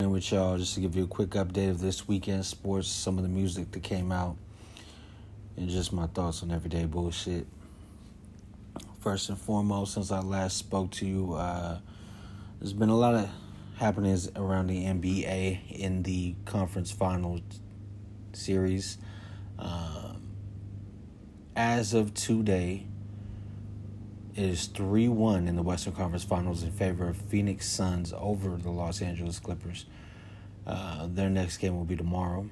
with y'all just to give you a quick update of this weekend sports, some of the music that came out, and just my thoughts on everyday bullshit. First and foremost, since I last spoke to you, uh, there's been a lot of happenings around the NBA in the conference finals series. Um, as of today, is 3 1 in the Western Conference Finals in favor of Phoenix Suns over the Los Angeles Clippers. Uh, their next game will be tomorrow.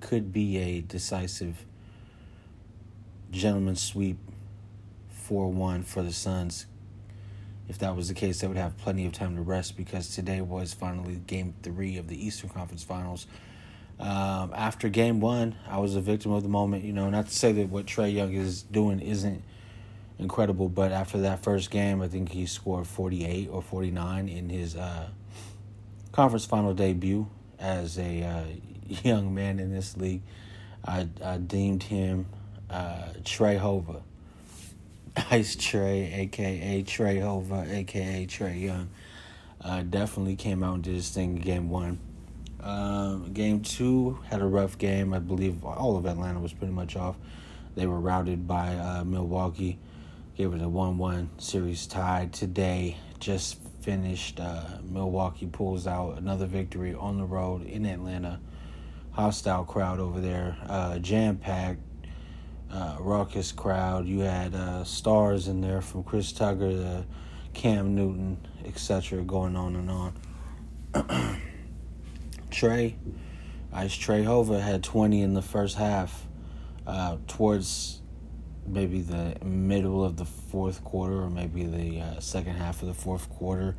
Could be a decisive gentleman's sweep 4 1 for the Suns. If that was the case, they would have plenty of time to rest because today was finally game three of the Eastern Conference Finals. Um, after game one, I was a victim of the moment. You know, not to say that what Trae Young is doing isn't incredible. But after that first game, I think he scored 48 or 49 in his uh, conference final debut as a uh, young man in this league. I, I deemed him uh, Trey Hova. Ice Trey, aka Trey Hova, aka Trae Young. Uh, definitely came out and did his thing in game one. Um, game two had a rough game. I believe all of Atlanta was pretty much off. They were routed by uh, Milwaukee gave was a 1 1 series tie today. Just finished. Uh, Milwaukee pulls out another victory on the road in Atlanta. Hostile crowd over there, uh, jam packed, uh, raucous crowd. You had uh, stars in there from Chris Tucker to Cam Newton, etc., going on and on. Trey, Ice Trey Hova had 20 in the first half. Uh, towards maybe the middle of the fourth quarter or maybe the uh, second half of the fourth quarter.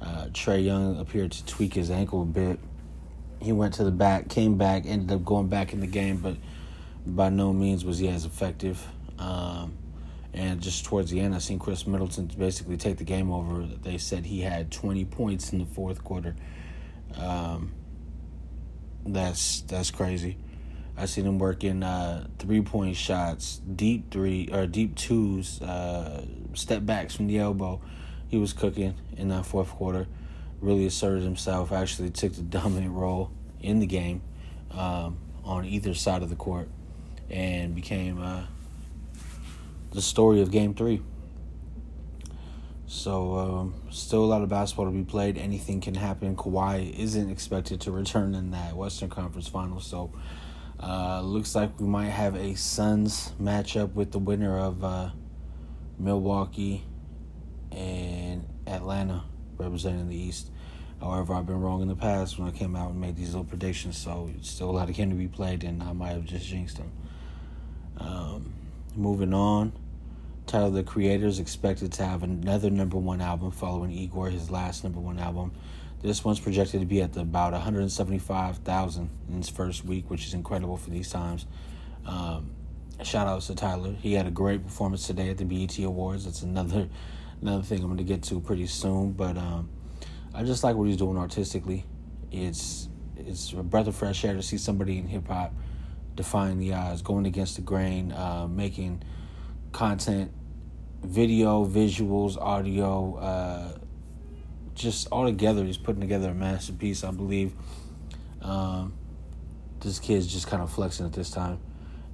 Uh, Trae Young appeared to tweak his ankle a bit. He went to the back, came back, ended up going back in the game, but by no means was he as effective. Um, and just towards the end, I seen Khris Middleton basically take the game over. They said he had 20 points in the fourth quarter. Um, that's that's crazy. I seen him working uh, three point shots, deep three or deep twos, uh, step backs from the elbow. He was cooking in that fourth quarter. Really asserted himself. Actually took the dominant role in the game um, on either side of the court, and became uh, the story of Game Three. So, um, still a lot of basketball to be played. Anything can happen. Kawhi isn't expected to return in that Western Conference Finals, so uh, looks like we might have a Suns matchup with the winner of uh, Milwaukee and Atlanta representing the East. However, I've been wrong in the past when I came out and made these little predictions, so still a lot of game to be played, and I might have just jinxed them. Um, moving on, Tyler the Creator is expected to have another number one album following Igor, his last number one album. This one's projected to be at about 175,000 in its first week, which is incredible for these times. Um, shout out to Tyler. He had a great performance today at the BET Awards. That's another another thing I'm going to get to pretty soon. But um, I just like what he's doing artistically. It's it's a breath of fresh air to see somebody in hip hop defying the odds, going against the grain, uh, making content, video, visuals, audio. Uh, just all together, he's putting together a masterpiece. I believe um, this kid's just kind of flexing at this time.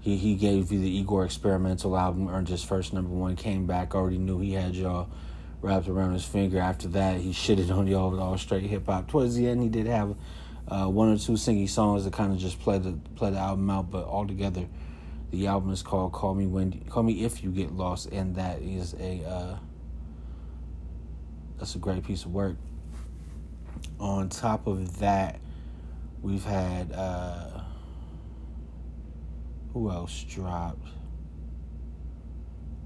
He he gave you the Igor experimental album, earned his first number one, came back, already knew he had y'all wrapped around his finger. After that, he shitted on y'all with all straight hip hop. Towards the end, he did have uh, one or two singing songs that kind of just play the play the album out, but altogether, the album is called "Call Me When Call Me If You Get Lost," and that is a uh, that's a great piece of work. On top of that, we've had uh, who else dropped?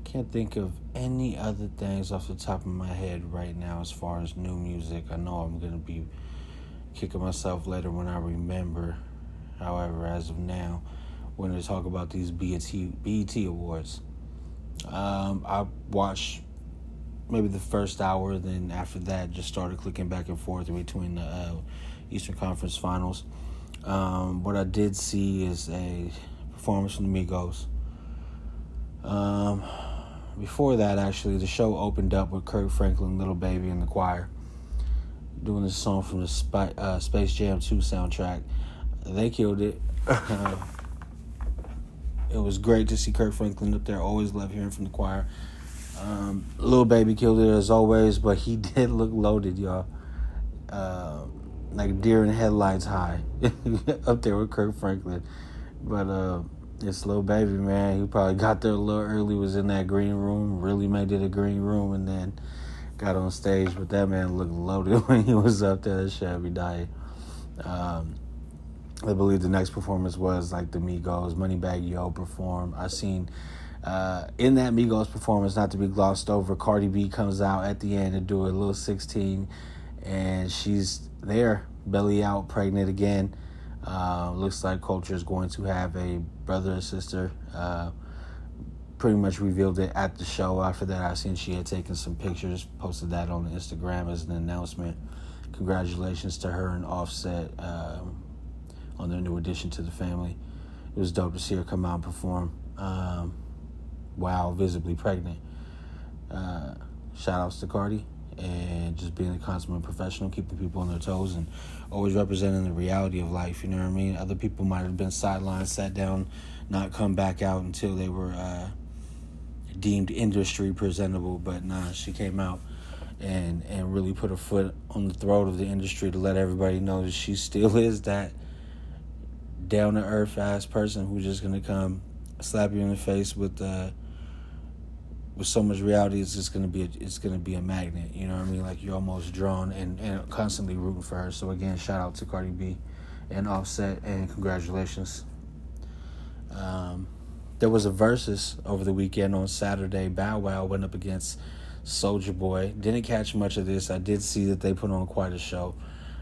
Can't think of any other things off the top of my head right now as far as new music. I know I'm gonna be kicking myself later when I remember. However, as of now, we're gonna talk about these BET BET awards. Um, I watched maybe the first hour. Then after that, just started clicking back and forth between the uh, Eastern Conference Finals. Um, what I did see is a performance from the Migos. Um, before that, actually, the show opened up with Kirk Franklin, Lil Baby, and the choir. doing this song from the Spy, uh, Space Jam 2 soundtrack. They killed it. it was great to see Kirk Franklin up there. Always love hearing from the choir. Um, Lil Baby killed it as always, but he did look loaded, y'all. Uh, like deer in headlights high up there with Kirk Franklin. But uh, it's Lil Baby, man. He probably got there a little early, was in that green room, really made it a green room, and then got on stage. But that man looked loaded when he was up there. That Shabby Diet. Um, I believe the next performance was like the Migos, Moneybagg Yo perform. I seen uh, in that Migos performance, not to be glossed over, Cardi B comes out at the end to do a little 16, and she's there, belly out, pregnant again. Uh, looks like Culture is going to have a brother or sister. Uh, pretty much revealed it at the show. After that, I seen she had taken some pictures, posted that on Instagram as an announcement. Congratulations to her and Offset um, on their new addition to the family. It was dope to see her come out and perform. Um, while visibly pregnant. Uh, shout outs to Cardi and just being a consummate professional, keeping people on their toes and always representing the reality of life. You know what I mean? Other people might have been sidelined, sat down, not come back out until they were uh, deemed industry presentable. But nah, she came out and and really put her foot on the throat of the industry to let everybody know that she still is that down to earth ass person who's just gonna come slap you in the face with uh, with so much reality, it's just gonna be a, it's gonna be a magnet. You know what I mean? Like you're almost drawn and, and constantly rooting for her. So again, shout out to Cardi B and Offset, and congratulations. Um, there was a Verzuz over the weekend on Saturday. Bow Wow went up against Soulja Boy. Didn't catch much of this. I did see that they put on quite a show.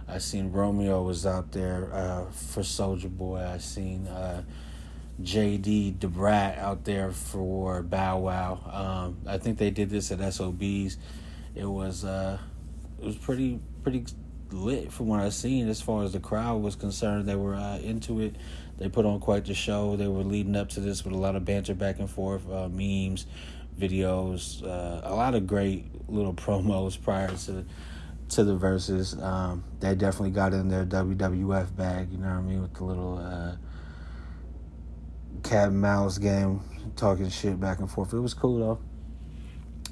I seen Romeo was out there uh, for Soulja Boy. I seen. Uh, JD Da Brat out there for Bow Wow. Um, I think they did this at SOBs. It was uh, it was pretty pretty lit from what I've seen as far as the crowd was concerned. They were uh, into it. They put on quite the show. They were leading up to this with a lot of banter back and forth, uh, memes, videos, uh, a lot of great little promos prior to to the verses. Um, they definitely got in their WWF bag. You know what I mean with the little uh, cat and mouse game, talking shit back and forth. It was cool though.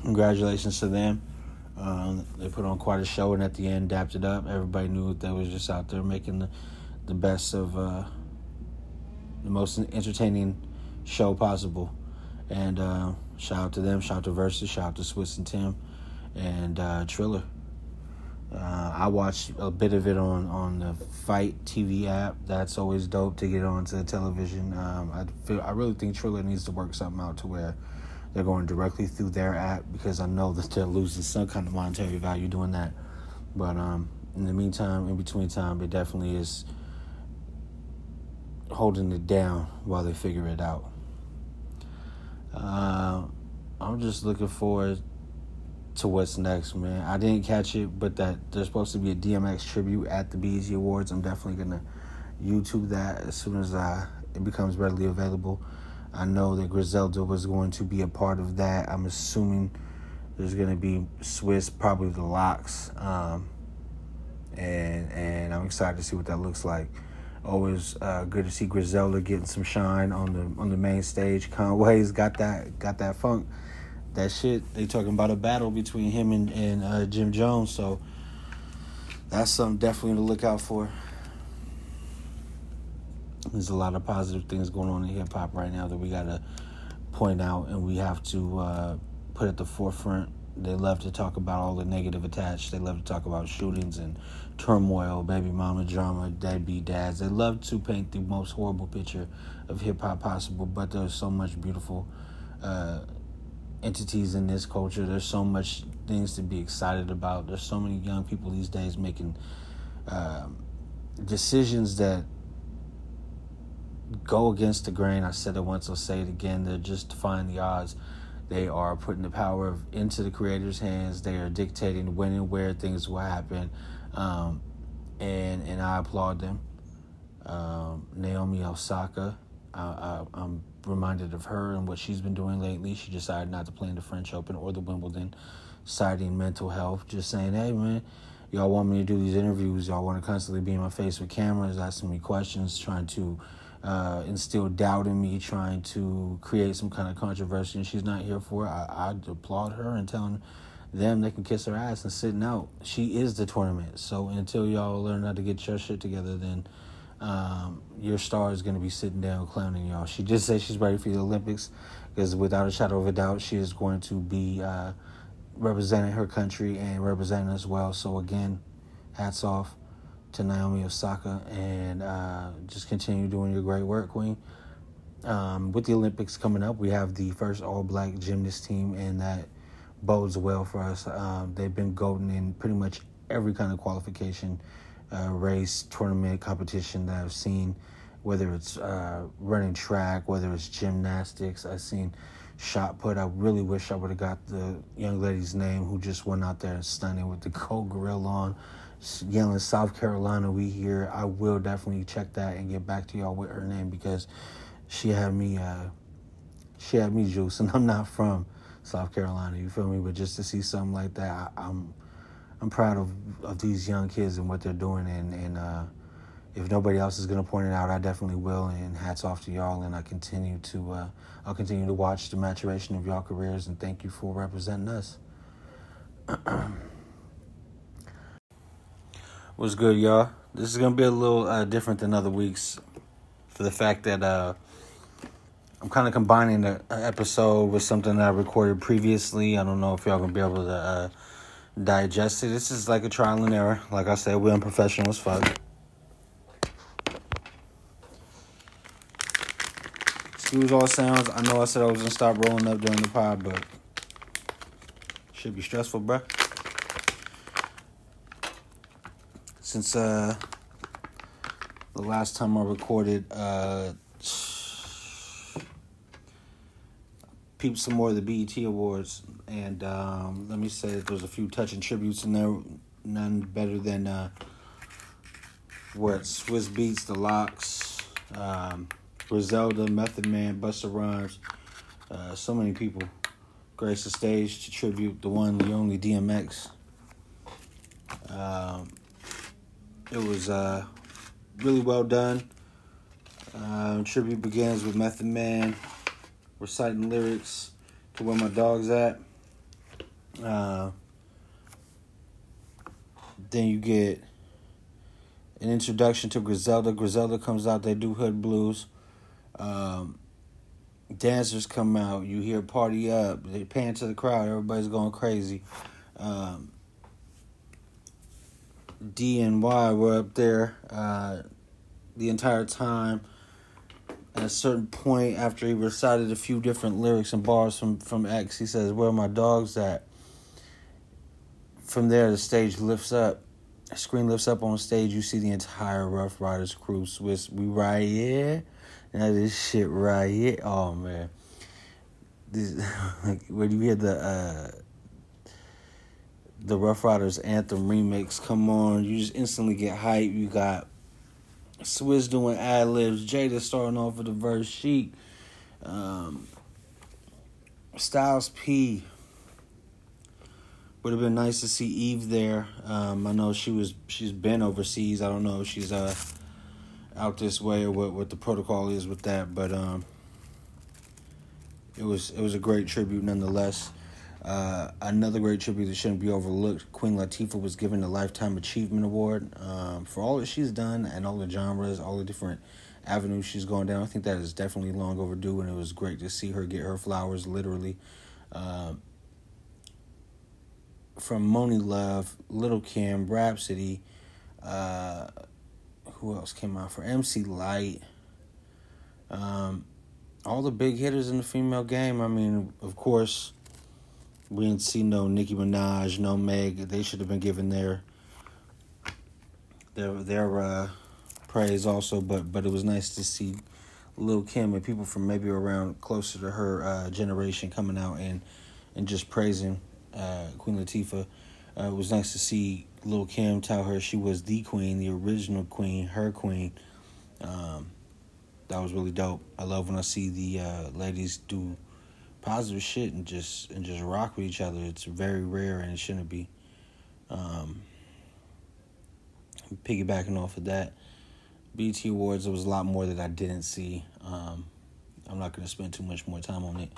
Congratulations to them. Um, they put on quite a show, and at the end, dapped it up. Everybody knew that they was just out there making the, the best of uh, the most entertaining show possible. And uh, shout out to them, shout out to Verzuz, shout out to Swizz and Tim, and uh, Triller. Uh, I watched a bit of it on, on the FITE TV app. That's always dope to get onto the television. Um, I feel I really think Triller needs to work something out to where they're going directly through their app because I know that they're losing some kind of monetary value doing that. But um, in the meantime, in between time, it definitely is holding it down while they figure it out. Uh, I'm just looking forward to what's next, man. I didn't catch it, but that there's supposed to be a DMX tribute at the BET Awards. I'm definitely gonna YouTube that as soon as I, it becomes readily available. I know that Griselda was going to be a part of that. I'm assuming there's gonna be Swizz, probably the LOX, um, and and I'm excited to see what that looks like. Always uh, good to see Griselda getting some shine on the on the main stage. Conway's got that got that funk that shit. They talking about a battle between him and, and uh, Jim Jones, so that's something definitely to look out for. There's a lot of positive things going on in hip hop right now that we gotta point out, and we have to uh, put at the forefront. They love to talk about all the negative attached. They love to talk about shootings and turmoil, baby mama drama, deadbeat dads. They love to paint the most horrible picture of hip hop possible, but there's so much beautiful uh, entities in this culture. There's so much things to be excited about. There's so many young people these days making um, decisions that go against the grain. I said it once, I'll say it again. They're just defying the odds. They are putting the power of, into the creator's hands. They are dictating when and where things will happen, um, and and I applaud them. Um, Naomi Osaka, I, I'm reminded of her and what she's been doing lately. She decided not to play in the French Open or the Wimbledon, citing mental health. Just saying, hey man, y'all want me to do these interviews. Y'all want to constantly be in my face with cameras, asking me questions, trying to uh, instill doubt in me, trying to create some kind of controversy, and she's not here for it. I, I applaud her and telling them they can kiss her ass and sitting out. She is the tournament. So until y'all learn how to get your shit together, then um, your star is going to be sitting down clowning y'all. She just said she's ready for the Olympics because without a shadow of a doubt, she is going to be uh, representing her country and representing us well. So again, hats off to Naomi Osaka and uh, just continue doing your great work, Queen. Um, with the Olympics coming up, we have the first all black gymnast team, and that bodes well for us. Um, they've been golden in pretty much every kind of qualification, uh, race, tournament, competition that I've seen, whether it's uh, running track, whether it's gymnastics. I've seen shot put. I really wish I would have got the young lady's name who just went out there stunning with the cold grill on yelling South Carolina, we here. I will definitely check that and get back to y'all with her name because she had me uh she had me juice and I'm not from South Carolina, you feel me? But just to see something like that, I, I'm I'm proud of, of these young kids and what they're doing and, and uh if nobody else is gonna point it out, I definitely will and hats off to y'all and I continue to uh I'll continue to watch the maturation of y'all careers and thank you for representing us. What's good, y'all? This is gonna be a little uh, different than other weeks, for the fact that uh, I'm kind of combining an episode with something that I recorded previously. I don't know if y'all gonna be able to uh, digest it. This is like a trial and error. Like I said, we're unprofessional as fuck. Excuse all sounds. I know I said I was gonna stop rolling up during the pod, but should be stressful, bruh. since uh, the last time I recorded, uh, peeped some more of the BET Awards, and um, let me say that there's a few touching tributes in there. None better than uh, what Swizz Beatz, The LOX, um, Griselda, Method Man, Busta Rhymes, uh, so many people grace the stage to tribute the one, the only DMX. Um, it was uh, really well done. Uh, tribute begins with Method Man reciting lyrics to Where My Dog's At. Uh, then you get an introduction to Griselda. Griselda comes out, they do hood blues. Um, dancers come out, you hear party up, they pan to the crowd, everybody's going crazy. Um, D and Y were up there uh, the entire time. At a certain point, after he recited a few different lyrics and bars from, from X, he says, Where my dogs at? From there, the stage lifts up. The screen lifts up on stage. You see the entire Ruff Ryders crew. Swizz, we right here. Now this shit right here. Oh, man. This, like, when you hear the. Uh, the Ruff Ryders anthem remix come on, you just instantly get hype. You got Swizz doing ad libs, Jada starting off with the verse, Sheek, um, Styles P. Would have been nice to see Eve there. Um, I know she was she's been overseas. I don't know if she's uh out this way or what what the protocol is with that, but um, it was it was a great tribute nonetheless. Uh, another great tribute that shouldn't be overlooked. Queen Latifah was given the Lifetime Achievement Award um, for all that she's done and all the genres, all the different avenues she's gone down. I think that is definitely long overdue, and it was great to see her get her flowers literally. Uh, from Monie Love, Lil Kim, Rapsody, uh, who else came out for MC Lyte? Um, all the big hitters in the female game. I mean, of course we didn't see no Nicki Minaj, no Meg. They should have been given their their their uh, praise also. But but it was nice to see Lil Kim and people from maybe around closer to her uh, generation coming out and and just praising uh, Queen Latifah. Uh, it was nice to see Lil Kim tell her she was the queen, the original queen, her queen. Um, that was really dope. I love when I see the uh, ladies do positive shit and just and just rock with each other. It's very rare and it shouldn't be. Um, piggybacking off of that, BT Awards, there was a lot more that I didn't see. Um, I'm not going to spend too much more time on it.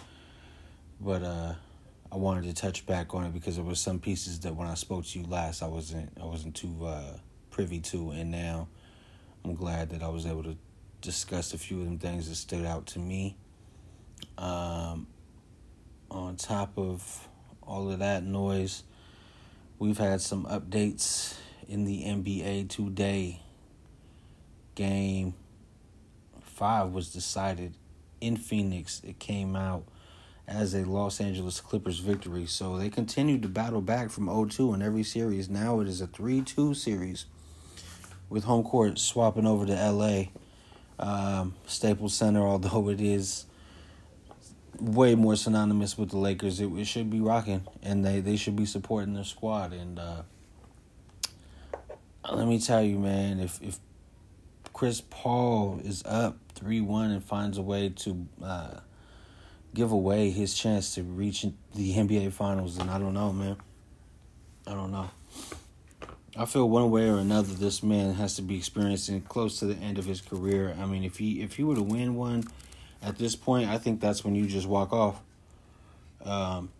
But uh, I wanted to touch back on it because there were some pieces that when I spoke to you last, I wasn't I wasn't too uh, privy to, and now I'm glad that I was able to discuss a few of them things that stood out to me. Um, on top of all of that noise, we've had some updates in the NBA today. Game five was decided in Phoenix. It came out as a Los Angeles Clippers victory. So they continued to battle back from 0-2 in every series. Now it is a 3-2 series with home court swapping over to LA. Um, Staples Center, although it is way more synonymous with the Lakers, it, it should be rocking, and they, they should be supporting their squad. And uh, let me tell you, man, if if Chris Paul is up three one and finds a way to uh, give away his chance to reach the NBA Finals, then I don't know, man. I don't know. I feel one way or another, this man has to be experiencing close to the end of his career. I mean, if he if he were to win one at this point, I think that's when you just walk off. Um,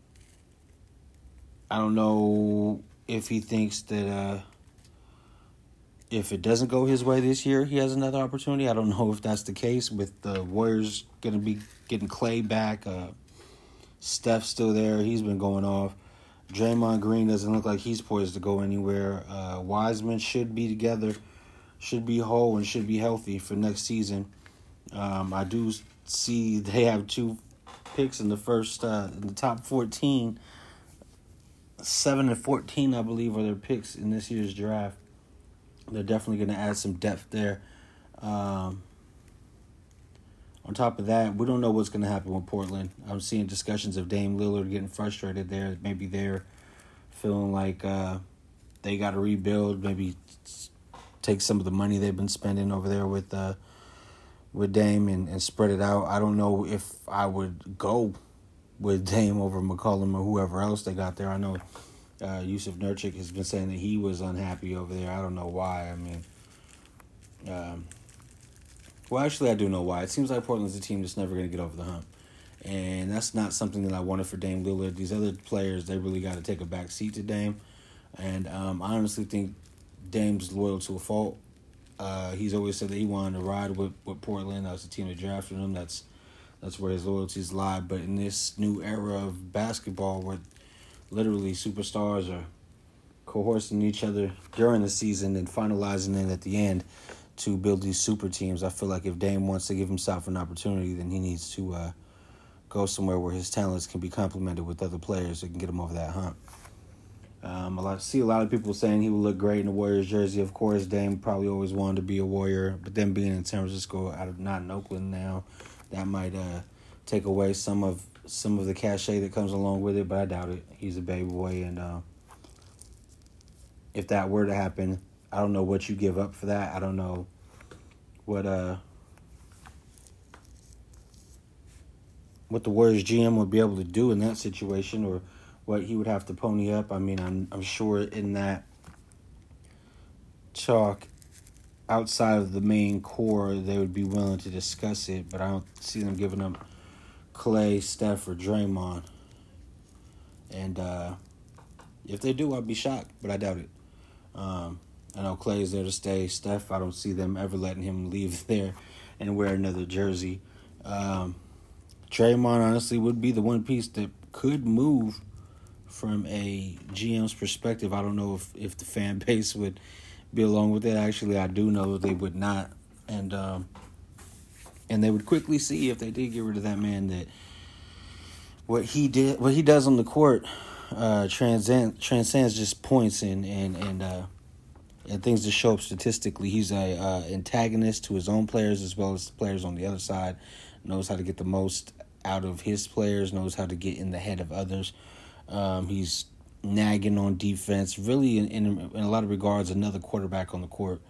I don't know if he thinks that uh, if it doesn't go his way this year, he has another opportunity. I don't know if that's the case with the Warriors going to be getting Clay back. Uh, Steph's still there. He's been going off. Draymond Green doesn't look like he's poised to go anywhere. Uh, Wiseman should be together, should be whole, and should be healthy for next season. Um, I do see they have two picks in the first, uh, in the top 14. Seven and 14, I believe, are their picks in this year's draft. They're definitely going to add some depth there. Um, on top of that, we don't know what's going to happen with Portland. I'm seeing discussions of Dame Lillard getting frustrated there. Maybe they're feeling like uh, they got to rebuild. Maybe take some of the money they've been spending over there with uh, with Dame and, and spread it out. I don't know if I would go with Dame over McCollum or whoever else they got there. I know uh, Jusuf Nurkic has been saying that he was unhappy over there. I don't know why. I mean, um, well, actually, I do know why. It seems like Portland's a team that's never going to get over the hump. And that's not something that I wanted for Dame Lillard. These other players, they really got to take a back seat to Dame. And um, I honestly think Dame's loyal to a fault. Uh, he's always said that he wanted to ride with, with Portland. That's the team that drafted him. That's that's where his loyalties lie. But in this new era of basketball, where literally superstars are coercing each other during the season and finalizing it at the end, to build these super teams. I feel like if Dame wants to give himself an opportunity, then he needs to uh, go somewhere where his talents can be complemented with other players that can get him over that hump. Um, lot see a lot of people saying he would look great in a Warriors jersey. Of course, Dame probably always wanted to be a Warrior, but then being in San Francisco, out of not in Oakland now, that might uh, take away some of some of the cachet that comes along with it. But I doubt it. He's a baby boy, and uh, if that were to happen, I don't know what you give up for that. I don't know what uh what the Warriors GM would be able to do in that situation or what he would have to pony up. I mean, I'm I'm sure in that talk outside of the main core, they would be willing to discuss it, but I don't see them giving up Clay, Steph, or Draymond. And uh, if they do, I'd be shocked, but I doubt it. Um, I know Clay is there to stay. Steph, I don't see them ever letting him leave there and wear another jersey. Um, Draymond, honestly, would be the one piece that could move from a GM's perspective. I don't know if, if the fan base would be along with that. Actually, I do know they would not. And um, and they would quickly see if they did get rid of that man that what he did, what he does on the court, uh, transcend, transcends just points and and and uh, and things to show up statistically. He's a uh, antagonist to his own players as well as the players on the other side. Knows how to get the most out of his players. Knows how to get in the head of others. Um, he's nagging on defense. Really, in, in, in a lot of regards, another quarterback on the court.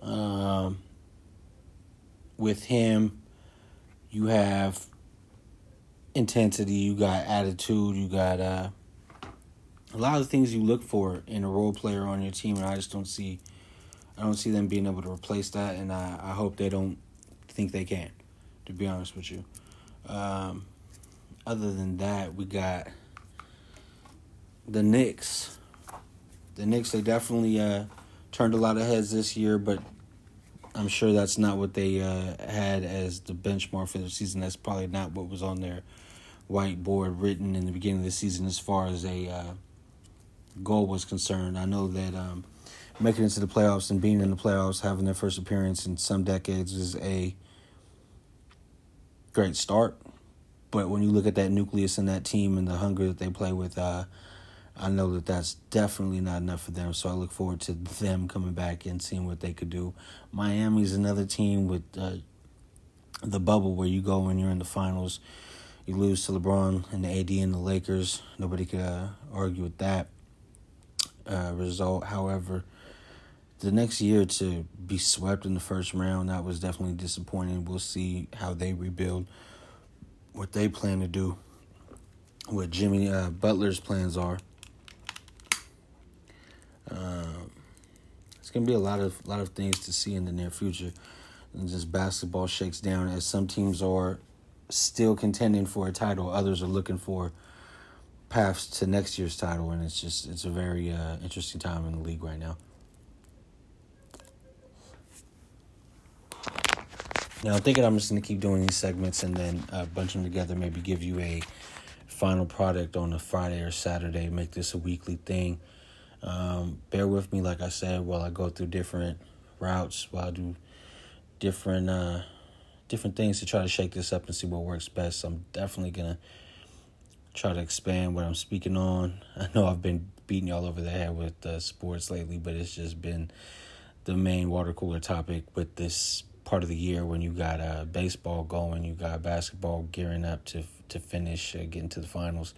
Um, with him, you have intensity. You got attitude. You got uh, a lot of things you look for in a role player on your team, and I just don't see I don't see them being able to replace that, and I, I hope they don't think they can. To be honest with you, um, other than that, we got the Knicks. The Knicks they definitely uh, turned a lot of heads this year, but I'm sure that's not what they uh, had as the benchmark for the season. That's probably not what was on their whiteboard written in the beginning of the season as far as a uh, goal was concerned. I know that um, making it to the playoffs and being in the playoffs, having their first appearance in some decades is a great start. But when you look at that nucleus and that team and the hunger that they play with, uh, I know that that's definitely not enough for them. So I look forward to them coming back and seeing what they could do. Miami's another team with uh, the bubble where you go when you're in the finals. You lose to LeBron and the AD and the Lakers. Nobody could uh, argue with that uh, result. However, the next year to be swept in the first round, that was definitely disappointing. We'll see how they rebuild, what they plan to do, what Jimmy uh, Butler's plans are. Um, it's gonna be a lot of lot of things to see in the near future. And just basketball shakes down as some teams are still contending for a title, others are looking for paths to next year's title, and it's just it's a very uh, interesting time in the league right now. Now, I'm thinking I'm just to keep doing these segments and then uh, bunch them together, maybe give you a final product on a Friday or Saturday, make this a weekly thing. Um, bear with me, like I said, while I go through different routes, while I do different uh, different things to try to shake this up and see what works best. I'm definitely gonna try to expand what I'm speaking on. I know I've been beating y'all over the head with uh, sports lately, but it's just been the main water cooler topic with this part of the year when you got uh, baseball going, you got basketball gearing up to to finish, uh, getting to the finals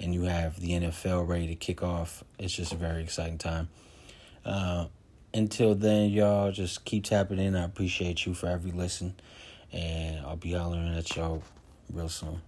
and you have the NFL ready to kick off. It's just a very exciting time. Uh, until then, y'all just keep tapping in. I appreciate you for every listen, and I'll be hollering at y'all real soon.